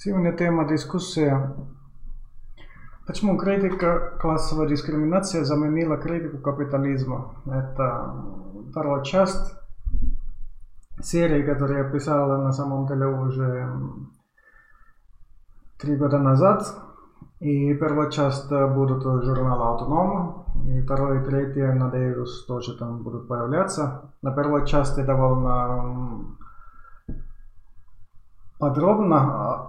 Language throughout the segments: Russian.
Сегодня тема дискуссия. Почему критика классовой дискриминации заменила критику капитализма? Это вторая часть серии, которую я писал на самом деле уже три года назад. И первая часть будут журнала «Автоном», и второй и третий, надеюсь, тоже там будут появляться. На первой части довольно подробно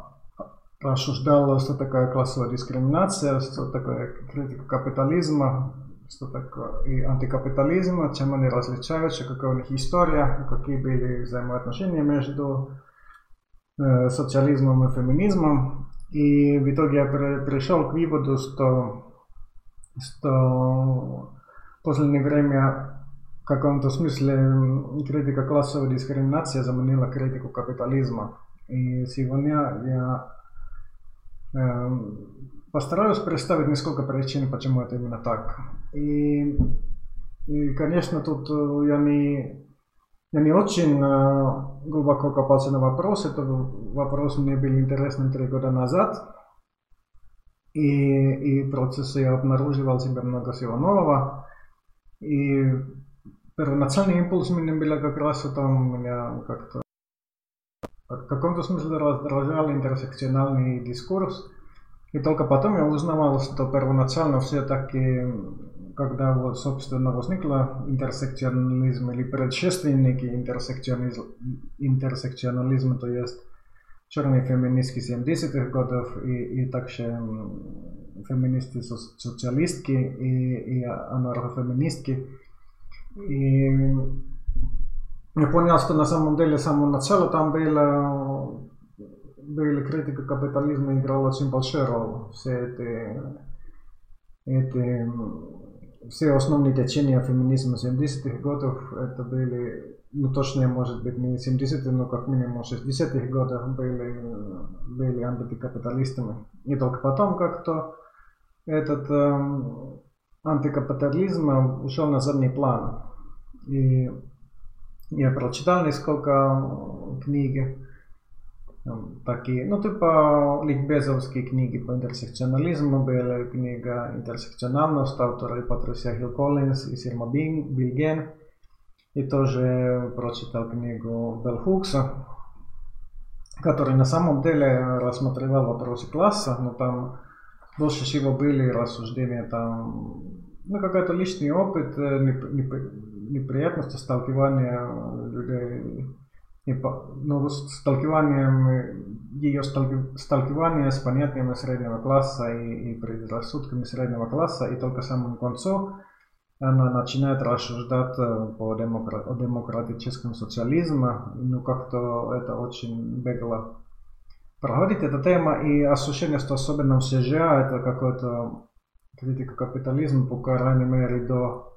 рассуждал, что такое классовая дискриминация, что такое критика капитализма, что такое и антикапитализм, чем они различаются, какая у них история, какие были взаимоотношения между э, социализмом и феминизмом. И в итоге я пришел к выводу, что, что в последнее время в каком-то смысле критика классовой дискриминации заменила критику капитализма. И сегодня я Постараюсь представить несколько причин, почему это именно так. И, и конечно, тут я не, я не очень глубоко копался на вопрос. Это вопрос мне был интересен три года назад. И, и в процессе я обнаруживал себе много всего нового. И первоначальный импульс у меня был как раз там меня как-то в каком-то смысле раздражал интерсекциональный дискурс. И только потом я узнавал, что первоначально все-таки, когда вот, собственно, возникла интерсекционализм или предшественники интерсекционализма, то есть черные феминистки 70-х годов и, и также феминисты социалистки и, и анархофеминистки. И я понял, что на самом деле с самого начала там было, были критика капитализма играла очень большую роль. Все эти, эти все основные течения феминизма 70-х годов, это были, ну точнее, может быть, не 70-е, но как минимум 60-х годов были, были антикапиталистами. И только потом как-то этот э, антикапитализм ушел на задний план. И я прочитал несколько книг, такие, ну типа ликбезовские книги по интерсекционализму, была книга «Интерсекциональность» авторы Патрисия Хилл Коллинс и Сирма Бильген. И тоже прочитал книгу Белл Хукса, который на самом деле рассматривал вопросы класса, но там больше всего были рассуждения там, ну какой-то личный опыт, неприятности сталкивания людей, ну, сталкиванием, ее сталкивание с понятиями среднего класса и, и предрассудками среднего класса, и только в самом концу она начинает рассуждать по демокра- о демократическом социализме, ну как-то это очень бегло проходит эта тема, и ощущение, что особенно в США это какой-то критика капитализма, по крайней мере, до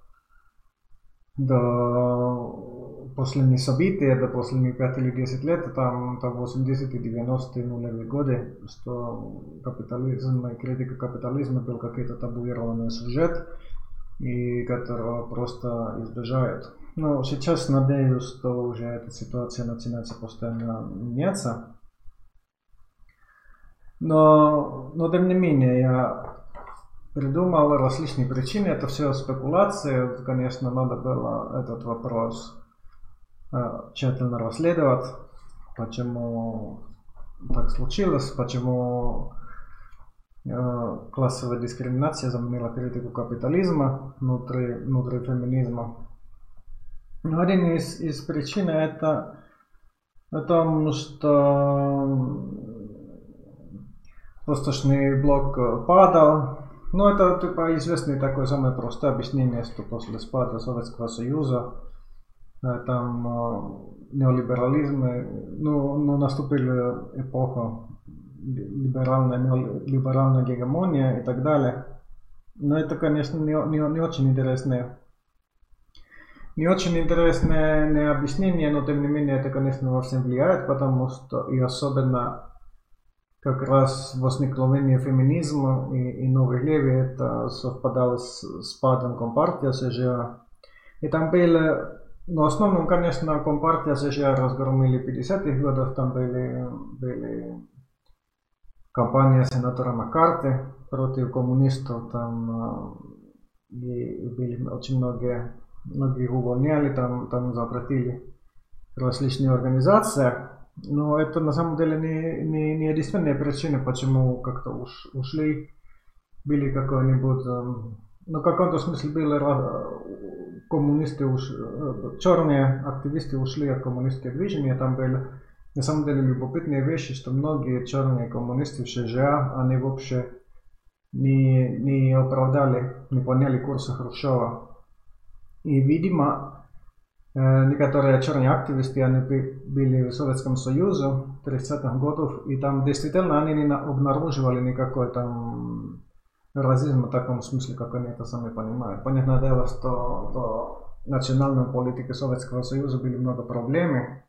до последних событий, до последних 5 или 10 лет, там, там 80 и 90 нулевые годы, что капитализм и критика капитализма был какой-то табуированный сюжет, и которого просто избежают. Но сейчас надеюсь, что уже эта ситуация начинается постоянно меняться. Но, но тем не менее, я придумал различные причины. Это все спекуляции. Конечно, надо было этот вопрос э, тщательно расследовать, почему так случилось, почему э, классовая дискриминация заменила критику капитализма внутри, внутри феминизма. Один из, из причин это о том, что восточный блок падал, ну, это типа известное такое самое простое объяснение, что после спада Советского Союза там неолиберализм, ну, ну наступила эпоха либеральная, либеральная гегемония и так далее. Но это, конечно, не, не, не очень интересное не очень интересное не объяснение, но тем не менее это, конечно, во всем влияет, потому что и особенно как раз возникновение феминизма и, и новой леви это совпадало с, с падом Компартия США. И там были, ну, в основном, конечно, Компартия США разгромили в 50-х годах, там были, были кампания сенатора Маккарти против коммунистов. Там и были очень многие, многие увольняли, там, там запретили различные организации. Но это на самом деле не, не, не единственная причина, почему как-то уш, ушли. Были какой-нибудь, ну в каком-то смысле были коммунисты, уш, черные активисты ушли от коммунистских движений, там были на самом деле любопытные вещи, что многие черные коммунисты в США, они вообще не, не оправдали, не поняли курса Хрущева. И, видимо, некоторые черные активисты, они были в Советском Союзе 30-х годов, и там действительно они не обнаруживали никакой там расизм в таком смысле, как они это сами понимают. Понятное дело, что в национальной политике Советского Союза были много проблем,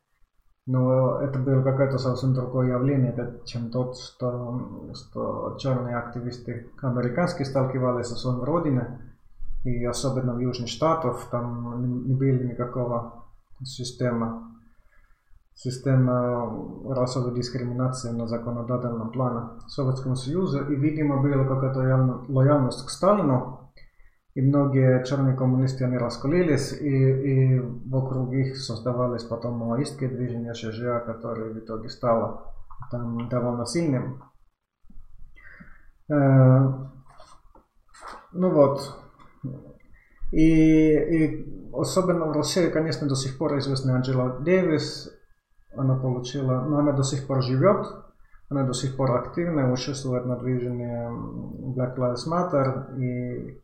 но это было какое-то совсем другое явление, чем тот, что, что черные активисты американские сталкивались со своей родиной, и особенно в Южных Штатах, там не было никакого системы, система расовой дискриминации на законодательном плане Советского Союза, и, видимо, была какая-то лояльность к Сталину, и многие черные коммунисты, они расколились, и, и вокруг их создавались потом маоистские движения ШЖА, которые в итоге стало там довольно сильным. Э, ну вот. И, и особенно в России, конечно, до сих пор известна Анджела Дэвис. Она получила, но она до сих пор живет, она до сих пор активна, участвует на движении Black Lives Matter и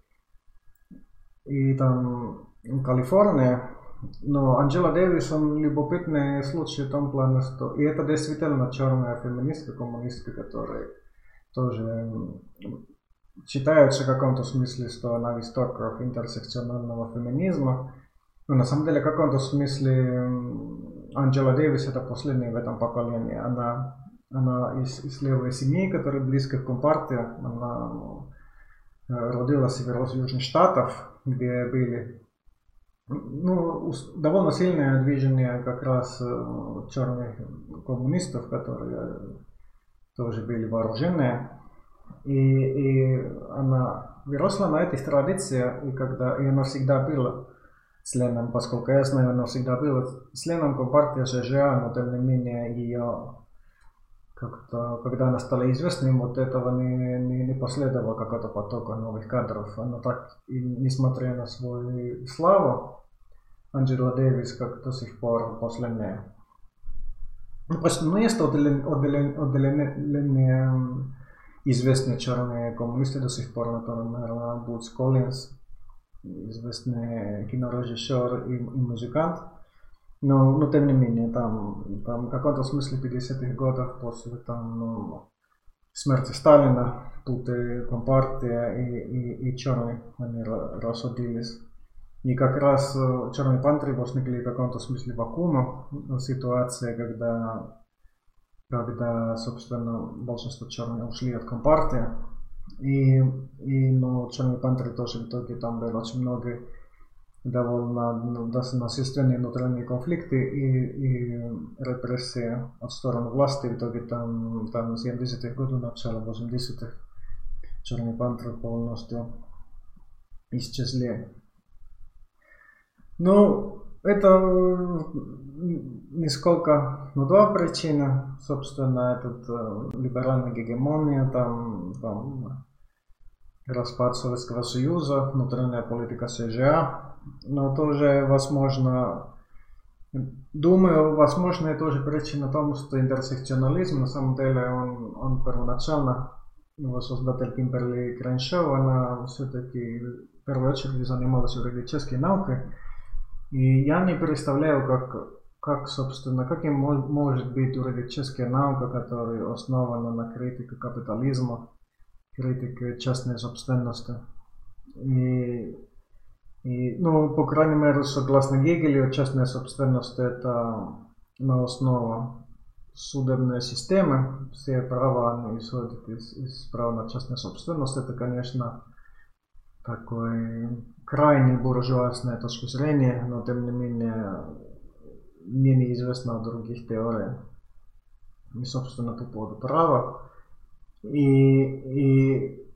и там Калифорния. Но Анджела Дэвис, он любопытный случай в том плане, что... И это действительно черная феминистка, коммунистка, которая тоже считается в каком-то смысле, что она в истоках интерсекционального феминизма. Но на самом деле в каком-то смысле Анджела Дэвис это последняя в этом поколении. Она, она из, из левой семьи, которая близко к Компартии. Она родилась в Южных Штатах, где были ну, довольно сильное движение как раз черных коммунистов, которые тоже были вооруженные. И, и она выросла на этой традиции, и, когда, и она всегда была членом, поскольку я знаю, она всегда была членом Компартии ЖЖА, но тем не менее ее как-то, когда она стала известной, вот этого не, не, не последовало какого-то потока новых кадров. Она так, и несмотря на свою славу, Анджела Дэвис как до сих пор последняя. Ну, просто, ну, есть отделение, отделение, отделение известные черные коммунисты до сих пор, например, Бутс Коллинс, известный кинорежиссер и, и музыкант. Но, но тем не менее, там, там в каком-то смысле 50-х годов после там, ну, смерти Сталина тут и Компартия и, и, и черные они рассудились. И как раз черные пантеры возникли в каком-то смысле вакуума ситуация, когда, когда, собственно, большинство черных ушли от Компартии. И, и ну, черные пантеры тоже в итоге там было очень много довольно ну, насильственные внутренние конфликты и, и репрессии от стороны власти. В итоге там, там 70-х годов, начало 80-х, Черный пантер полностью исчезли. Ну, это несколько, ну, два причины. Собственно, этот э, либеральная гегемония, там, там распад Советского Союза, внутренняя политика США, но тоже, возможно, думаю, возможно, это тоже причина тому, что интерсекционализм, на самом деле, он, он первоначально, его создатель Кимберли Креншоу, она все-таки в первую очередь занималась юридической наукой. И я не представляю, как, как собственно, каким может быть юридическая наука, которая основана на критике капитализма, критике частной собственности. И и, ну, по крайней мере, согласно Гегелю, частная собственность – это на основе судебной системы. Все права они исходят из, из права на частную собственность. Это, конечно, такой крайне буржуазная точка зрения, но тем не менее мне неизвестно о других теориях. И, собственно, по поводу права. И, и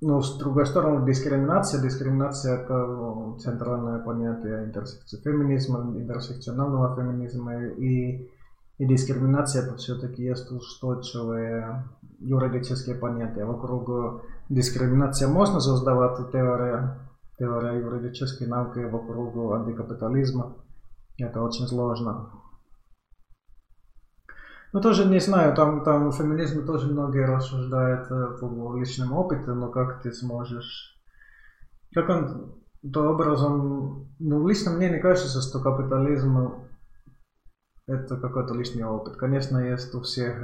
ну, с другой стороны, дискриминация. Дискриминация – это центральное понятие интерсекции феминизма, интерсекционального феминизма. И, и дискриминация – это все-таки есть устойчивые юридические понятия. Вокруг дискриминации можно создавать теория, теория юридической науки вокруг антикапитализма. Это очень сложно. Ну, тоже не знаю, там, там феминизм тоже многие рассуждают э, по личному опыту, но как ты сможешь... Как он то образом... Ну, лично мне не кажется, что капитализм это какой-то лишний опыт. Конечно, есть у всех...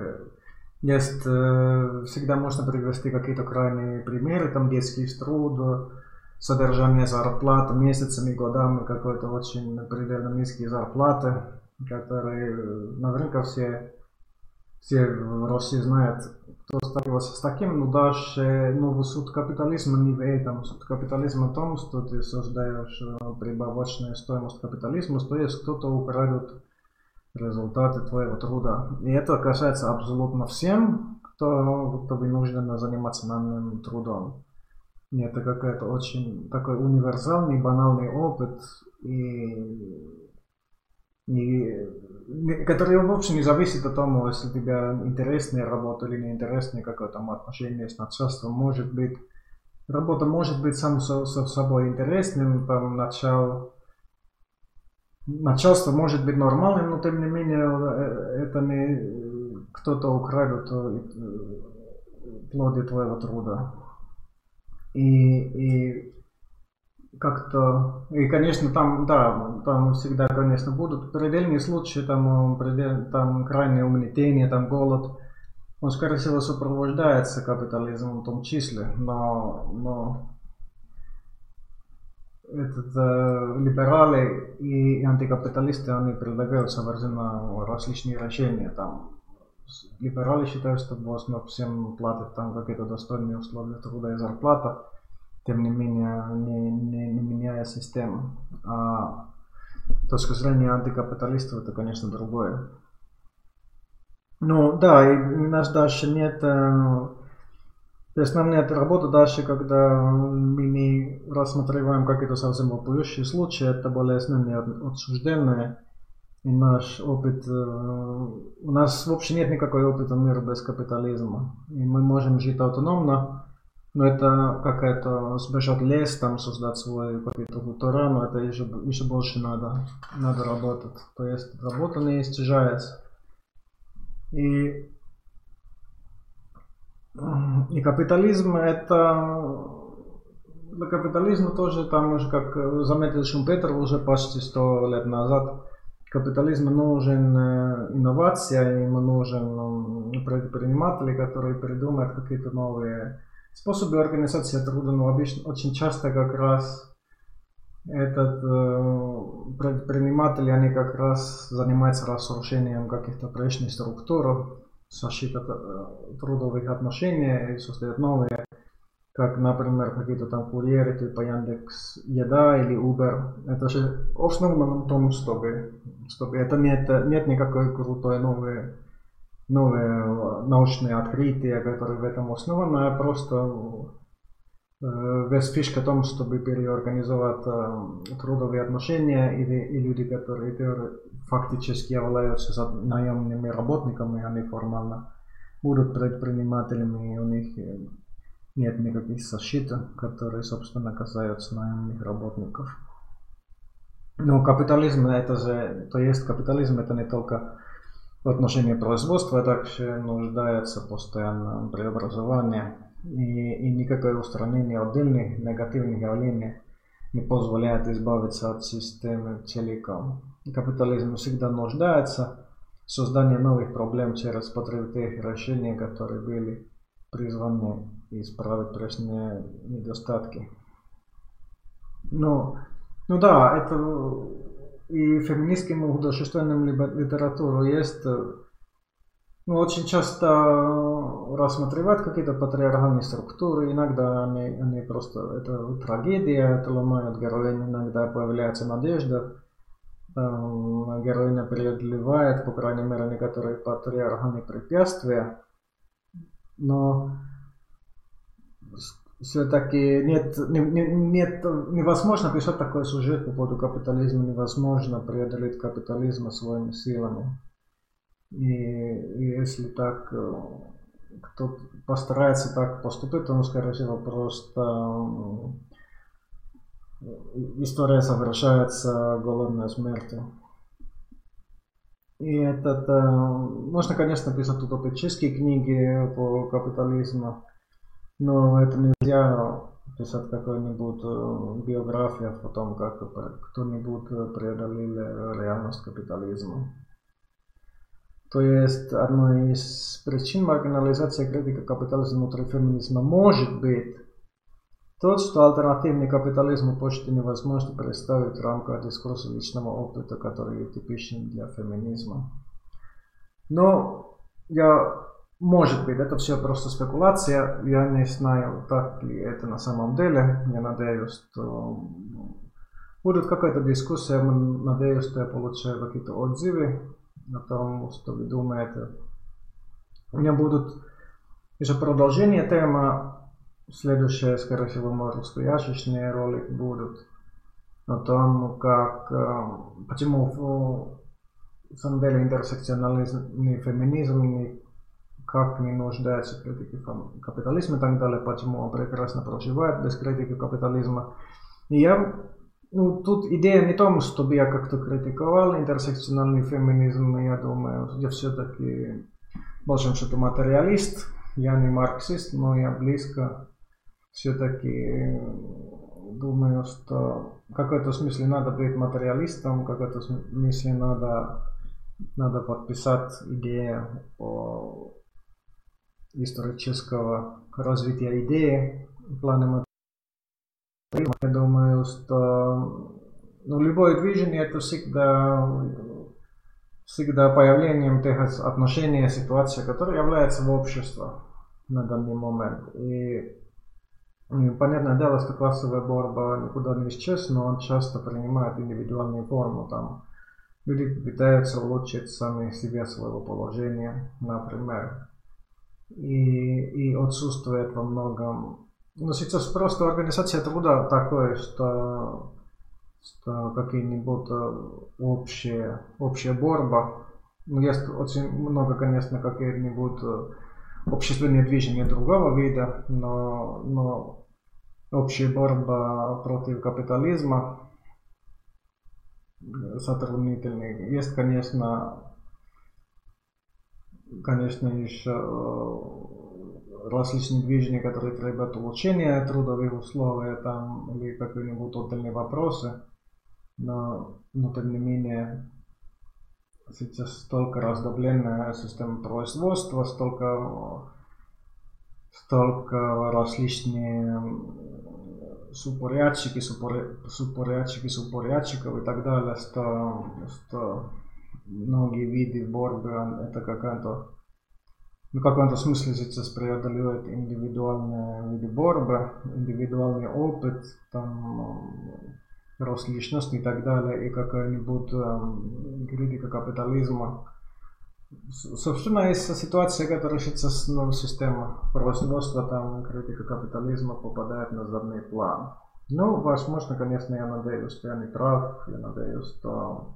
Э, есть... Э, всегда можно привести какие-то крайние примеры, там детский труд, содержание зарплаты месяцами, годами, какой-то очень предельно низкие зарплаты, которые наверняка все все в России знают, кто сталкивался с таким, но даже ну, суд капитализма не в этом. Суд капитализма в том, что ты создаешь прибавочную стоимость капитализма, то есть кто-то украдет результаты твоего труда. И это касается абсолютно всем, кто, кто вынужден заниматься наемным трудом. И это какой-то очень такой универсальный, банальный опыт, и и, который вообще не зависит от того, если тебя интересная работа или неинтересная, какое там отношение с начальством. Может быть, работа может быть сам со, со собой интересным, там начал, начальство может быть нормальным, но тем не менее э, это не кто-то украдет э, плоды твоего труда. И, и как-то... И, конечно, там, да, там всегда, конечно, будут предельные случаи, там, предел, там крайнее угнетение, там голод. Он, скорее всего, сопровождается капитализмом в том числе, но, но этот, э, либералы и антикапиталисты, они предлагают совершенно различные решения. Там, либералы считают, что должно всем платить там какие-то достойные условия труда и зарплата тем не менее не, не, не меняя систему. А точка зрения антикапиталистов это, конечно, другое. Ну да, и у нас дальше нет... Э, то есть нам нет работы дальше, когда мы не рассматриваем какие-то совсем вопиющие случаи, это болезненные отсужденные. И наш опыт, э, у нас вообще нет никакой опыта мира без капитализма. И мы можем жить автономно, но это какая-то сбежать лес, там создать свой какой-то но это еще, еще больше надо, надо работать. То есть работа не исчезается. И, и капитализм это для капитализма тоже там уже, как заметил Шумпетер уже почти сто лет назад, капитализму нужен э, инновация, ему нужен предприниматели, которые придумают какие-то новые способы организации труда, но обычно, очень часто как раз этот э, предприниматели, они как раз занимаются разрушением каких-то прежних структур, защита э, трудовых отношений и создают новые, как, например, какие-то там курьеры, типа Яндекс Еда или Uber. Это же основано на том, чтобы, чтобы это нет, нет никакой крутой новой новые научные открытия, которые в этом основаны, а просто весь фишка в том, чтобы переорганизовать трудовые отношения или и люди, которые фактически являются наемными работниками, они формально будут предпринимателями, и у них нет никаких защит, которые, собственно, касаются наемных работников. Но капитализм это же, то есть капитализм это не только в отношении производства также нуждается постоянно преобразование и, и никакое устранение отдельных негативных явлений не позволяет избавиться от системы целиком. Капитализм всегда нуждается в создании новых проблем через потреб тех решений, которые были призваны исправить прежние недостатки. Ну, ну да, это и феминистским художественным литературу есть ну, очень часто рассматривают какие-то патриархальные структуры, иногда они, они просто, это трагедия, это ломают героиню, иногда появляется надежда, героиня преодолевает, по крайней мере, некоторые патриархальные препятствия, но все-таки нет, нет, невозможно писать такой сюжет по поводу капитализма, невозможно преодолеть капитализм своими силами. И, и если так кто постарается так поступить, то, ну, скорее всего, просто история совершается голодной смертью. И этот, можно, конечно, писать утопические книги по капитализму, но это нельзя писать какую-нибудь биографию о том, как кто-нибудь преодолел реальность капитализма. То есть одной из причин маргинализации критика капитализма внутри феминизма может быть тот, что альтернативный капитализму почти невозможно представить в рамках дискурса личного опыта, который типичен для феминизма. Но я, может быть, это все просто спекуляция. Я не знаю, так ли это на самом деле. Я надеюсь, что будет какая-то дискуссия. Надеюсь, что я получаю какие-то отзывы о том, что вы думаете. У меня будут еще продолжение темы. Следующее, скорее всего, может, стоящие ролик будут о том, как, почему в самом деле интерсекционализм и феминизм как не нуждается в критике капитализма и так далее, почему он прекрасно проживает без критики капитализма. И я ну, тут идея не в том, чтобы я как-то критиковал интерсекциональный феминизм, я думаю, я все-таки в большом счету материалист, я не марксист, но я близко все-таки думаю, что в какой-то смысле надо быть материалистом, в какой-то смысле надо, надо подписать идею по исторического развития идеи в плане я думаю, что ну, любое движение это всегда, всегда появлением тех отношений, ситуации, которые являются в обществе на данный момент. И, и понятное дело, что классовая борьба никуда не исчез, но он часто принимает индивидуальную форму. Там люди пытаются улучшить сами себе своего положения, например. И, и отсутствует во многом ну, сейчас просто организация труда такое, что, что какие-нибудь э, общие, общая борьба. Ну, есть очень много, конечно, какие-нибудь э, общественные движения другого вида, но, но общая борьба против капитализма э, сотруднительный. Есть, конечно, конечно, еще различные движения, которые требуют улучшения трудовых условий там, или какие-нибудь отдельные вопросы. Но, но тем не менее, сейчас столько раздробленная система производства, столько, столько различные супорядчики, супорядчики, супорядчиков и так далее, что, что многие виды борьбы это какая-то в каком-то смысле сейчас преодолевает индивидуальные виды борьбы, индивидуальный опыт, там, рост личности и так далее, и какая-нибудь э, критика капитализма. Собственно, есть ситуация, которая сейчас ну, система производства, там критика капитализма попадает на задний план. Ну, возможно, конечно, я надеюсь, что я не прав, я надеюсь, что,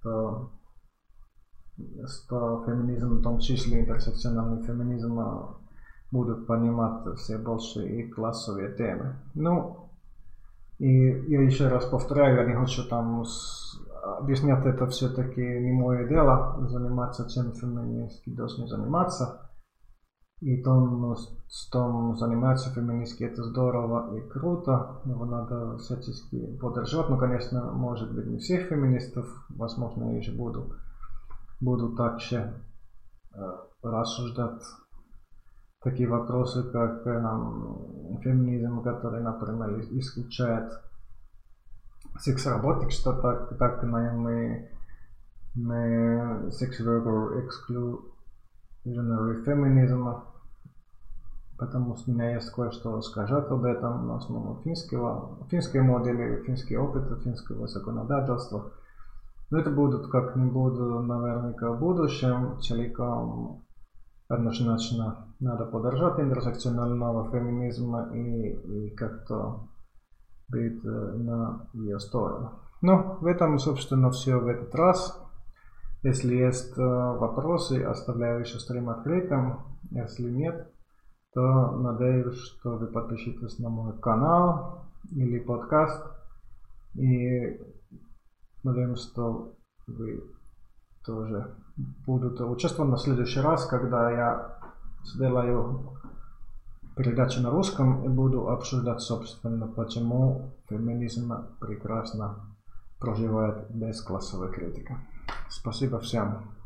что что феминизм, в том числе интерсекциональный феминизм, будут понимать все больше и классовые темы. Ну, и я еще раз повторяю, я не хочу там объяснять это все-таки не мое дело, заниматься чем феминистки должны заниматься. И том, том занимаются феминистки, это здорово и круто, его надо всячески поддержать. Ну, конечно, может быть, не всех феминистов, возможно, я еще буду буду также рассуждать такие вопросы, как феминизм, который, например, исключает секс-работник, что так, так мы, мы sex worker exclusionary feminism, потому что у меня есть кое-что сказать об этом на основе финского, финской модели, финский опыт, финского законодательства. Но это будут как-нибудь наверняка в будущем целиком однозначно надо поддержать интерсекционального феминизма и, и как-то быть на ее сторону. Ну, в этом, собственно, все в этот раз. Если есть вопросы, оставляю еще стрим открытым. Если нет, то надеюсь, что вы подпишитесь на мой канал или подкаст. И надеюсь, что вы тоже будут участвовать на следующий раз, когда я сделаю передачу на русском и буду обсуждать, собственно, почему феминизм прекрасно проживает без классовой критики. Спасибо всем.